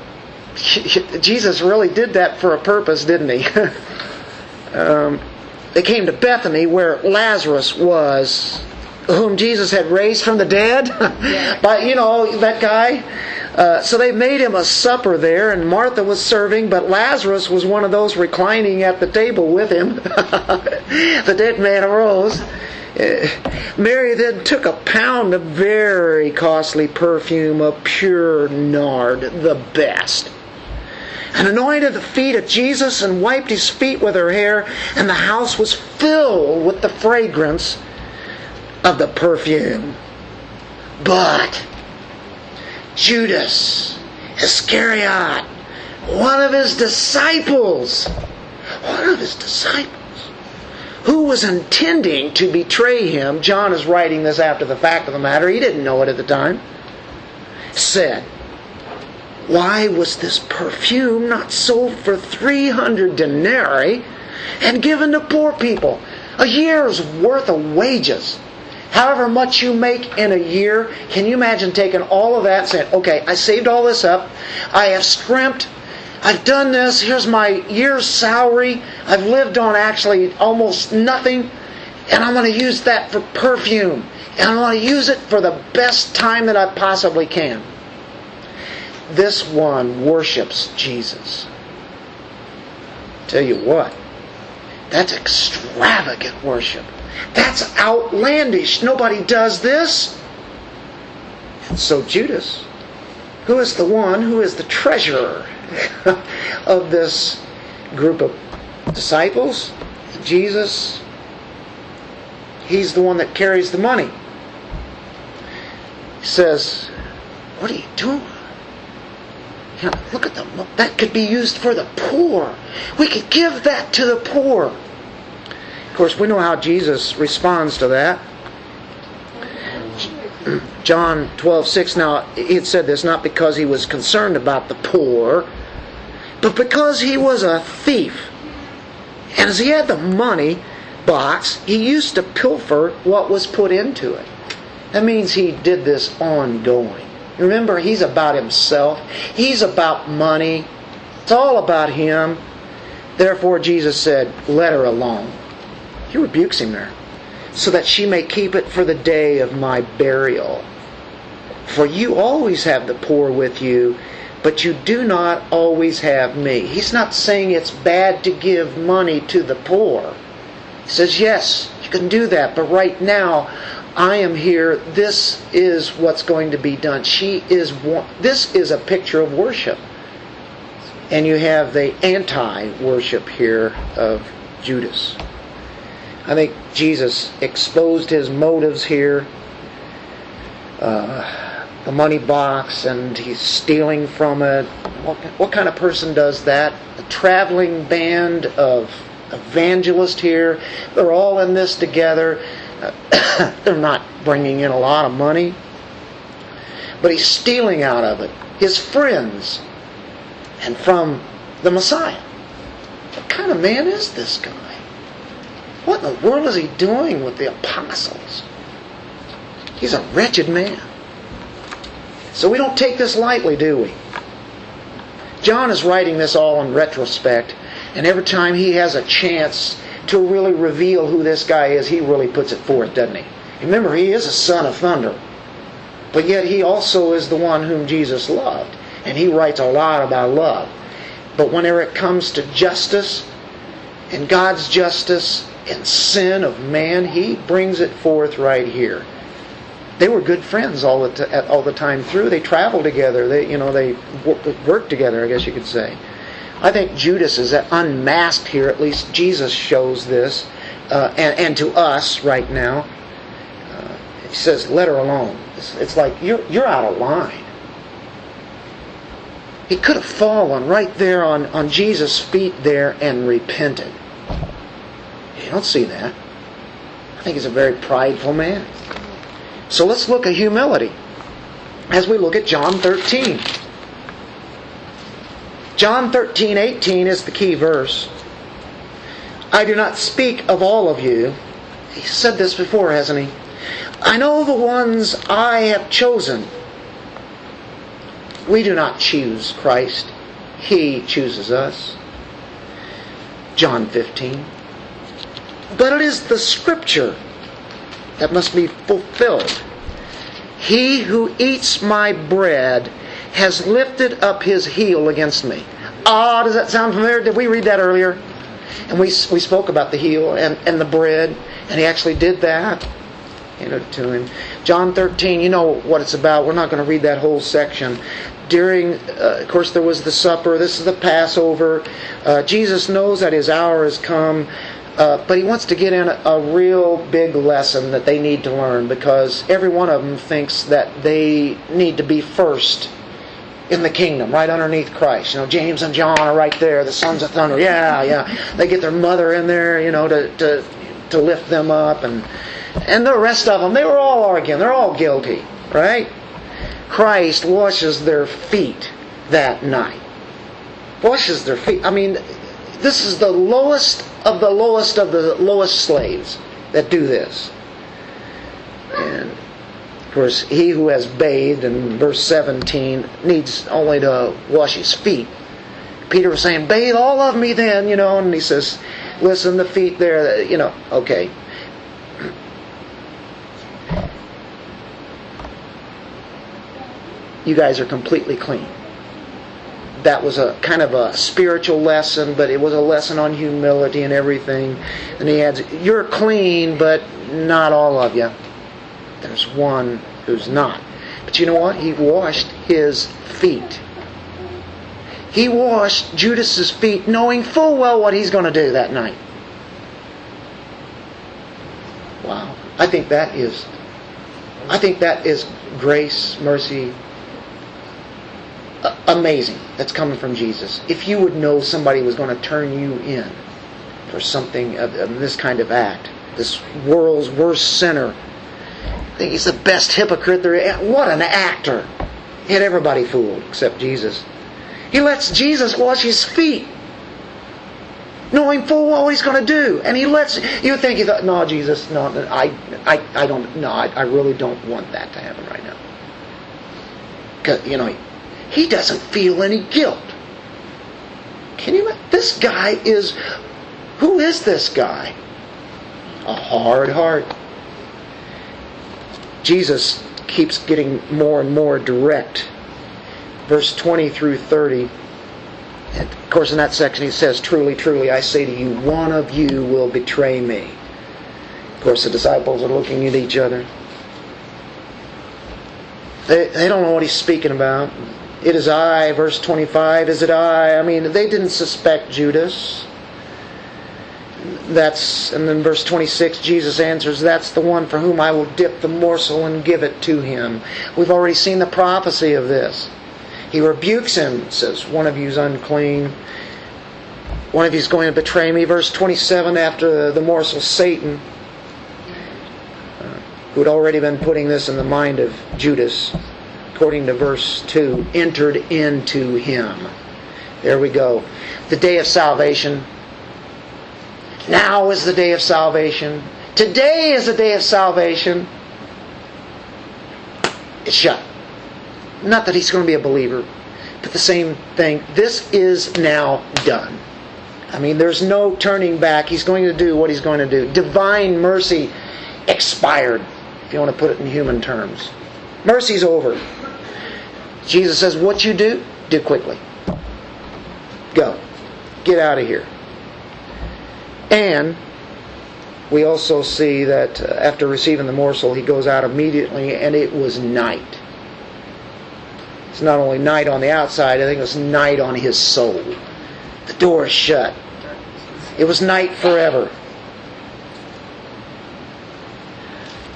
Jesus really did that for a purpose, didn't he? um, they came to Bethany where Lazarus was, whom Jesus had raised from the dead. But you know, that guy. Uh, so they made him a supper there, and Martha was serving, but Lazarus was one of those reclining at the table with him. the dead man arose. Uh, Mary then took a pound of very costly perfume of pure nard, the best, and anointed the feet of Jesus and wiped his feet with her hair, and the house was filled with the fragrance of the perfume. But Judas Iscariot, one of his disciples, one of his disciples, who was intending to betray him, John is writing this after the fact of the matter, he didn't know it at the time, said, Why was this perfume not sold for 300 denarii and given to poor people? A year's worth of wages. However much you make in a year, can you imagine taking all of that and saying, okay, I saved all this up, I have scrimped, I've done this, here's my year's salary, I've lived on actually almost nothing, and I'm going to use that for perfume, and I'm going to use it for the best time that I possibly can. This one worships Jesus. Tell you what, that's extravagant worship. That's outlandish. Nobody does this. And so Judas, who is the one who is the treasurer of this group of disciples, Jesus, he's the one that carries the money. He says, What are you doing? You know, look at them. That could be used for the poor. We could give that to the poor. Of course, we know how Jesus responds to that. John 12, 6. Now, he had said this not because he was concerned about the poor, but because he was a thief. And as he had the money box, he used to pilfer what was put into it. That means he did this ongoing. Remember, he's about himself, he's about money, it's all about him. Therefore, Jesus said, Let her alone. He rebukes him there. So that she may keep it for the day of my burial. For you always have the poor with you, but you do not always have me. He's not saying it's bad to give money to the poor. He says, yes, you can do that, but right now, I am here. This is what's going to be done. She is this is a picture of worship. And you have the anti-worship here of Judas. I think Jesus exposed his motives here. Uh, the money box and he's stealing from it. What, what kind of person does that? A traveling band of evangelists here. They're all in this together. they're not bringing in a lot of money, but he's stealing out of it. His friends and from the Messiah. What kind of man is this guy? What in the world is he doing with the apostles? He's a wretched man. So we don't take this lightly, do we? John is writing this all in retrospect, and every time he has a chance to really reveal who this guy is, he really puts it forth, doesn't he? Remember, he is a son of thunder, but yet he also is the one whom Jesus loved, and he writes a lot about love. But whenever it comes to justice and God's justice and sin of man, he brings it forth right here they were good friends all the t- all the time through. They traveled together. They you know they worked together. I guess you could say. I think Judas is unmasked here. At least Jesus shows this, uh, and and to us right now. Uh, he says, "Let her alone." It's, it's like you're you're out of line. He could have fallen right there on, on Jesus' feet there and repented. You don't see that. I think he's a very prideful man. So let's look at humility as we look at John 13. John 13, 18 is the key verse. I do not speak of all of you. He said this before, hasn't he? I know the ones I have chosen. We do not choose Christ. He chooses us. John 15. But it is the Scripture that must be fulfilled. He who eats my bread has lifted up his heel against me. Ah, does that sound familiar? Did we read that earlier? And we, we spoke about the heel and, and the bread, and he actually did that. Handed it to him. John 13, you know what it's about. We're not going to read that whole section. During, uh, of course, there was the supper. This is the Passover. Uh, Jesus knows that his hour has come. Uh, but he wants to get in a, a, real big lesson that they need to learn because every one of them thinks that they need to be first in the kingdom, right underneath Christ. You know, James and John are right there, the sons of thunder. Yeah, yeah. They get their mother in there, you know, to, to, to lift them up. And, and the rest of them, they were all arguing. They're all guilty, right? Christ washes their feet that night. Washes their feet. I mean, this is the lowest of the lowest of the lowest slaves that do this. And of course, he who has bathed in verse 17 needs only to wash his feet. Peter was saying, Bathe all of me then, you know, and he says, Listen, the feet there, you know, okay. You guys are completely clean. That was a kind of a spiritual lesson, but it was a lesson on humility and everything. And he adds, You're clean, but not all of you. There's one who's not. But you know what? He washed his feet. He washed Judas's feet knowing full well what he's going to do that night. Wow. I think that is I think that is grace, mercy, amazing that's coming from Jesus. If you would know somebody was going to turn you in for something of, this kind of act, this world's worst sinner, I think he's the best hypocrite there is. What an actor! He had everybody fooled except Jesus. He lets Jesus wash his feet, knowing full well he's going to do, and he lets you think he thought, no, Jesus, no, I, I, I don't, no, I, I really don't want that to happen right now. Because you know he doesn't feel any guilt. Can you? imagine? This guy is. Who is this guy? A hard heart. Jesus keeps getting more and more direct. Verse 20 through 30. And of course, in that section, he says, Truly, truly, I say to you, one of you will betray me. Of course, the disciples are looking at each other. They, they don't know what he's speaking about. It is I, verse 25, is it I? I mean, they didn't suspect Judas. That's and then verse 26 Jesus answers that's the one for whom I will dip the morsel and give it to him. We've already seen the prophecy of this. He rebukes him, says one of you's unclean. One of you's going to betray me. Verse 27 after the morsel Satan uh, who had already been putting this in the mind of Judas according to verse 2, entered into him. There we go. The day of salvation. Now is the day of salvation. Today is the day of salvation. It's shut. Not that he's going to be a believer, but the same thing. This is now done. I mean, there's no turning back. He's going to do what he's going to do. Divine mercy expired, if you want to put it in human terms. Mercy's over. Jesus says, What you do, do quickly. Go. Get out of here. And we also see that uh, after receiving the morsel, he goes out immediately, and it was night. It's not only night on the outside, I think it was night on his soul. The door is shut. It was night forever.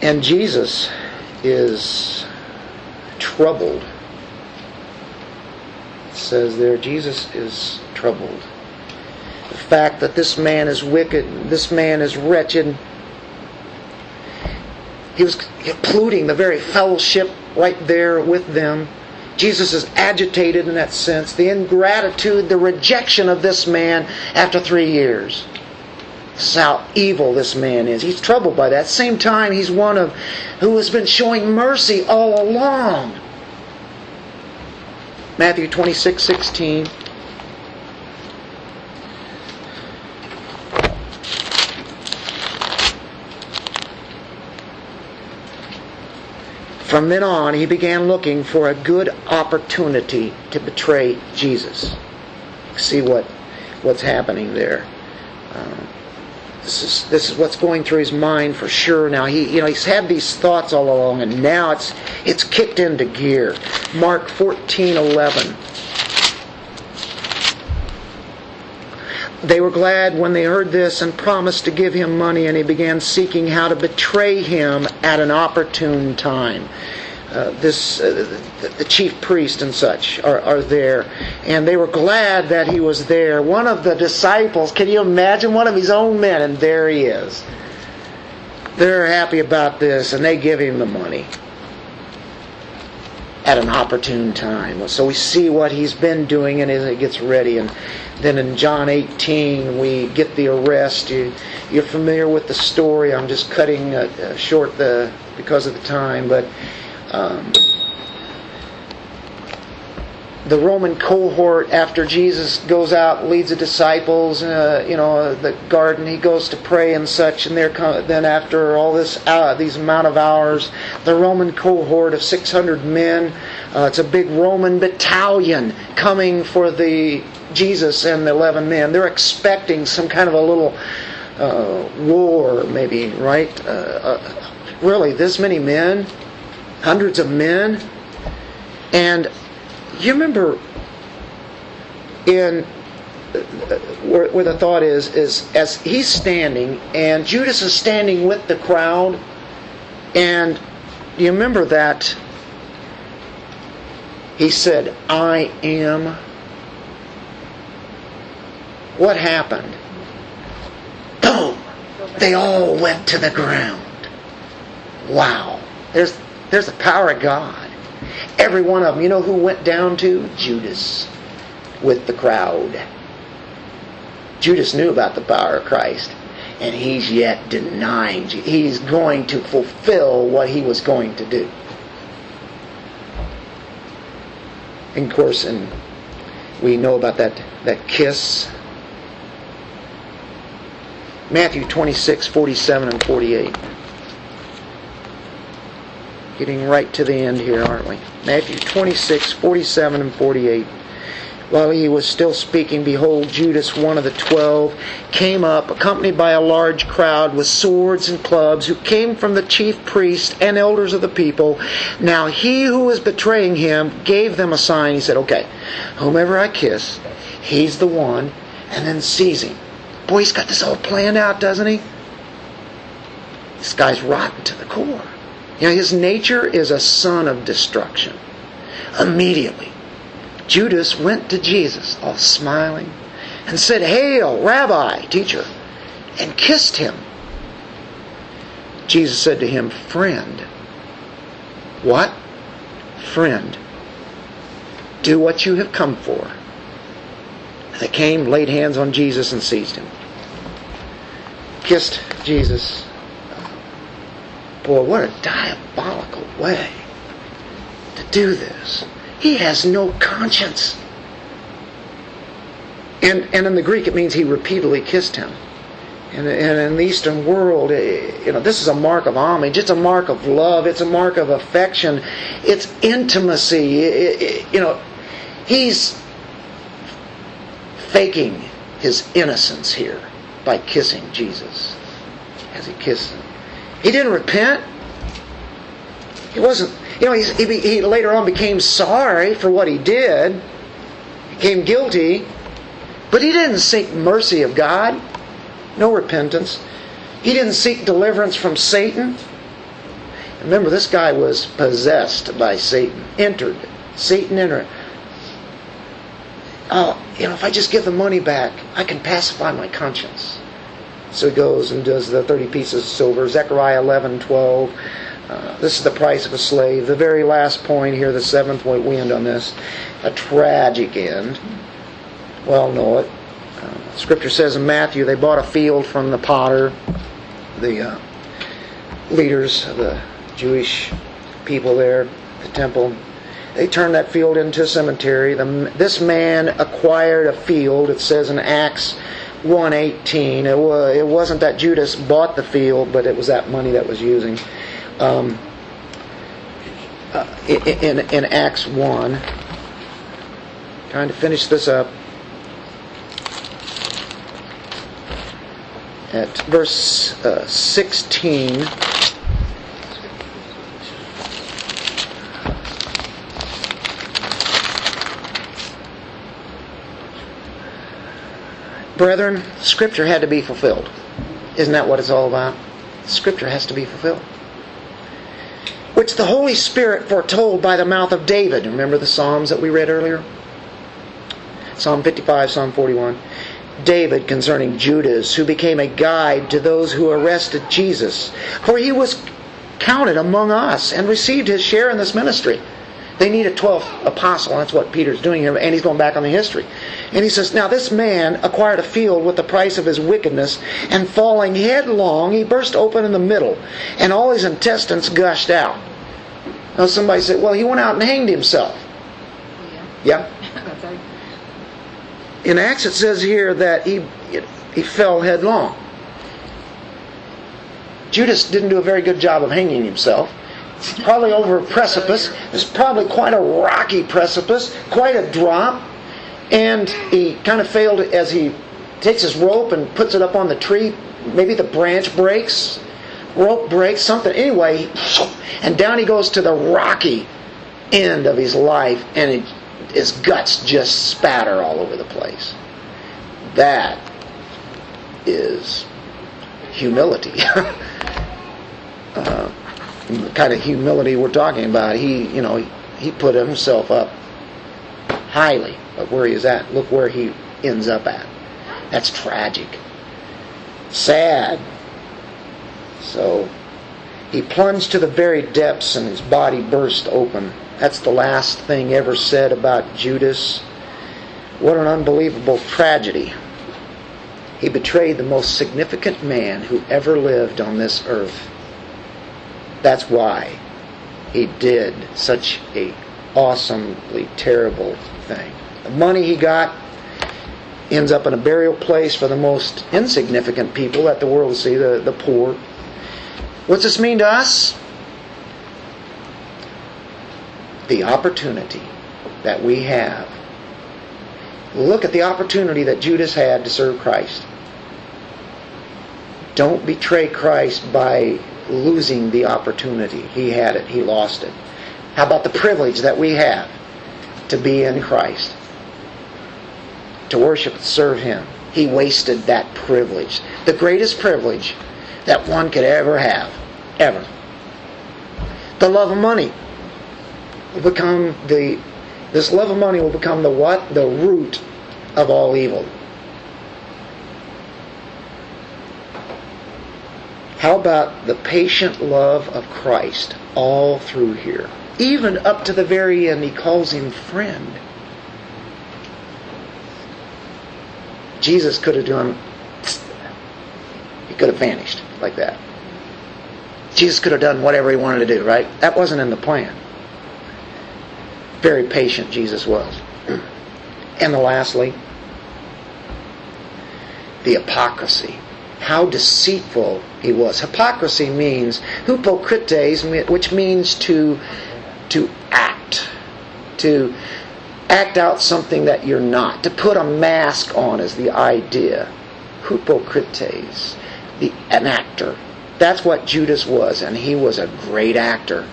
And Jesus is troubled says there, Jesus is troubled. The fact that this man is wicked, this man is wretched, he was polluting the very fellowship right there with them. Jesus is agitated in that sense. The ingratitude, the rejection of this man after three years. This is how evil this man is. He's troubled by that. Same time, he's one of who has been showing mercy all along. Matthew 26, 16. From then on, he began looking for a good opportunity to betray Jesus. See what what's happening there. Um, this is this is what's going through his mind for sure. Now he you know he's had these thoughts all along, and now it's it's kicked into gear. Mark fourteen eleven. They were glad when they heard this and promised to give him money, and he began seeking how to betray him at an opportune time. uh, this uh, the, the chief priest and such are, are there, and they were glad that he was there. One of the disciples, can you imagine, one of his own men, and there he is. They're happy about this, and they give him the money at an opportune time. So we see what he's been doing, and he gets ready, and then in John 18 we get the arrest. You, you're familiar with the story. I'm just cutting uh, uh, short the because of the time, but um, the Roman cohort, after Jesus goes out, leads the disciples, uh, you know, the garden, he goes to pray and such, and then after all this, uh, these amount of hours, the Roman cohort of 600 men, uh, it's a big Roman battalion coming for the Jesus and the 11 men. They're expecting some kind of a little uh, war, maybe, right? Uh, uh, really, this many men? hundreds of men. And you remember in where, where, the thought is is as he's standing and Judas is standing with the crowd and you remember that he said I am. What happened? Boom! They all went to the ground. Wow. There's there's the power of God. Every one of them. You know who went down to? Judas with the crowd. Judas knew about the power of Christ, and he's yet denying. He's going to fulfill what he was going to do. And of course, and we know about that, that kiss. Matthew 26, 47 and 48. Getting right to the end here, aren't we? Matthew 26, 47 and 48. While he was still speaking, behold, Judas, one of the twelve, came up, accompanied by a large crowd with swords and clubs, who came from the chief priests and elders of the people. Now he who was betraying him gave them a sign. He said, Okay, whomever I kiss, he's the one, and then seize him. Boy, he's got this all planned out, doesn't he? This guy's rotten to the core. You know, his nature is a son of destruction. Immediately, Judas went to Jesus, all smiling, and said, Hail, Rabbi, teacher, and kissed him. Jesus said to him, Friend. What? Friend. Do what you have come for. They came, laid hands on Jesus, and seized him. Kissed Jesus Boy, what a diabolical way to do this. He has no conscience. And, and in the Greek, it means he repeatedly kissed him. And, and in the Eastern world, eh, you know, this is a mark of homage. It's a mark of love. It's a mark of affection. It's intimacy. It, it, you know, he's faking his innocence here by kissing Jesus as he kissed him. He didn't repent. He wasn't, you know, he, he later on became sorry for what he did, became guilty, but he didn't seek mercy of God. No repentance. He didn't seek deliverance from Satan. Remember, this guy was possessed by Satan, entered. Satan entered. Oh, you know, if I just give the money back, I can pacify my conscience. So he goes and does the 30 pieces of silver. Zechariah 11, 12. Uh, this is the price of a slave. The very last point here, the seventh point, we end on this. A tragic end. Well, know it. Uh, scripture says in Matthew, they bought a field from the potter, the uh, leaders of the Jewish people there, the temple. They turned that field into a cemetery. The, this man acquired a field, it says in Acts 118. It, was, it wasn't that Judas bought the field, but it was that money that was using. Um, uh, in, in Acts 1, trying to finish this up. At verse uh, 16. Brethren, Scripture had to be fulfilled. Isn't that what it's all about? Scripture has to be fulfilled. which the Holy Spirit foretold by the mouth of David. Remember the Psalms that we read earlier? Psalm 55, Psalm 41. David concerning Judas, who became a guide to those who arrested Jesus. For he was counted among us and received his share in this ministry. They need a 12th apostle. That's what Peter's doing here, and he's going back on the history. And he says, Now this man acquired a field with the price of his wickedness, and falling headlong, he burst open in the middle, and all his intestines gushed out. Now somebody said, Well, he went out and hanged himself. Yeah. Yeah. In Acts, it says here that he, he fell headlong. Judas didn't do a very good job of hanging himself. Probably over a precipice. It's probably quite a rocky precipice, quite a drop. And he kind of failed as he takes his rope and puts it up on the tree. Maybe the branch breaks, rope breaks, something. Anyway, and down he goes to the rocky end of his life, and it, his guts just spatter all over the place. That is humility. uh, kind of humility we're talking about. He, you know, he, put himself up highly, but where he is at, look where he ends up at. That's tragic. Sad. So he plunged to the very depths and his body burst open. That's the last thing ever said about Judas. What an unbelievable tragedy. He betrayed the most significant man who ever lived on this earth. That's why he did such a awesomely terrible thing. The money he got ends up in a burial place for the most insignificant people that the world will see, the, the poor. What's this mean to us? The opportunity that we have. Look at the opportunity that Judas had to serve Christ. Don't betray Christ by losing the opportunity. He had it, he lost it. How about the privilege that we have to be in Christ? To worship and serve Him. He wasted that privilege. The greatest privilege that one could ever have. Ever. The love of money will become the this love of money will become the what? The root of all evil. How about the patient love of Christ all through here? Even up to the very end, he calls him friend. Jesus could have done, he could have vanished like that. Jesus could have done whatever he wanted to do, right? That wasn't in the plan. Very patient Jesus was. And lastly, the hypocrisy. How deceitful he was. Hypocrisy means hypocrites, which means to to act, to act out something that you're not, to put a mask on is the idea. Hypocrites, the an actor. That's what Judas was, and he was a great actor.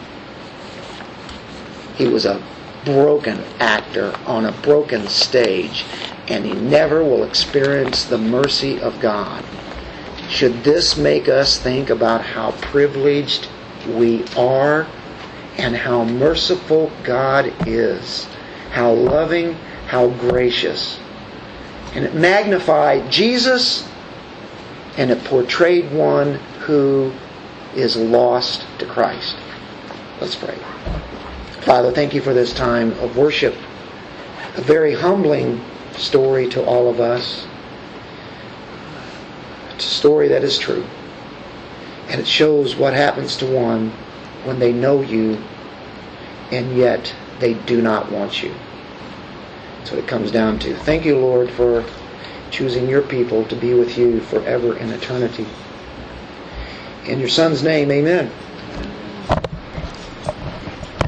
He was a broken actor on a broken stage, and he never will experience the mercy of God. Should this make us think about how privileged we are and how merciful God is, how loving, how gracious? And it magnified Jesus and it portrayed one who is lost to Christ. Let's pray. Father, thank you for this time of worship. A very humbling story to all of us. It's a story that is true. And it shows what happens to one when they know you and yet they do not want you. That's what it comes down to. Thank you, Lord, for choosing your people to be with you forever in eternity. In your Son's name, amen.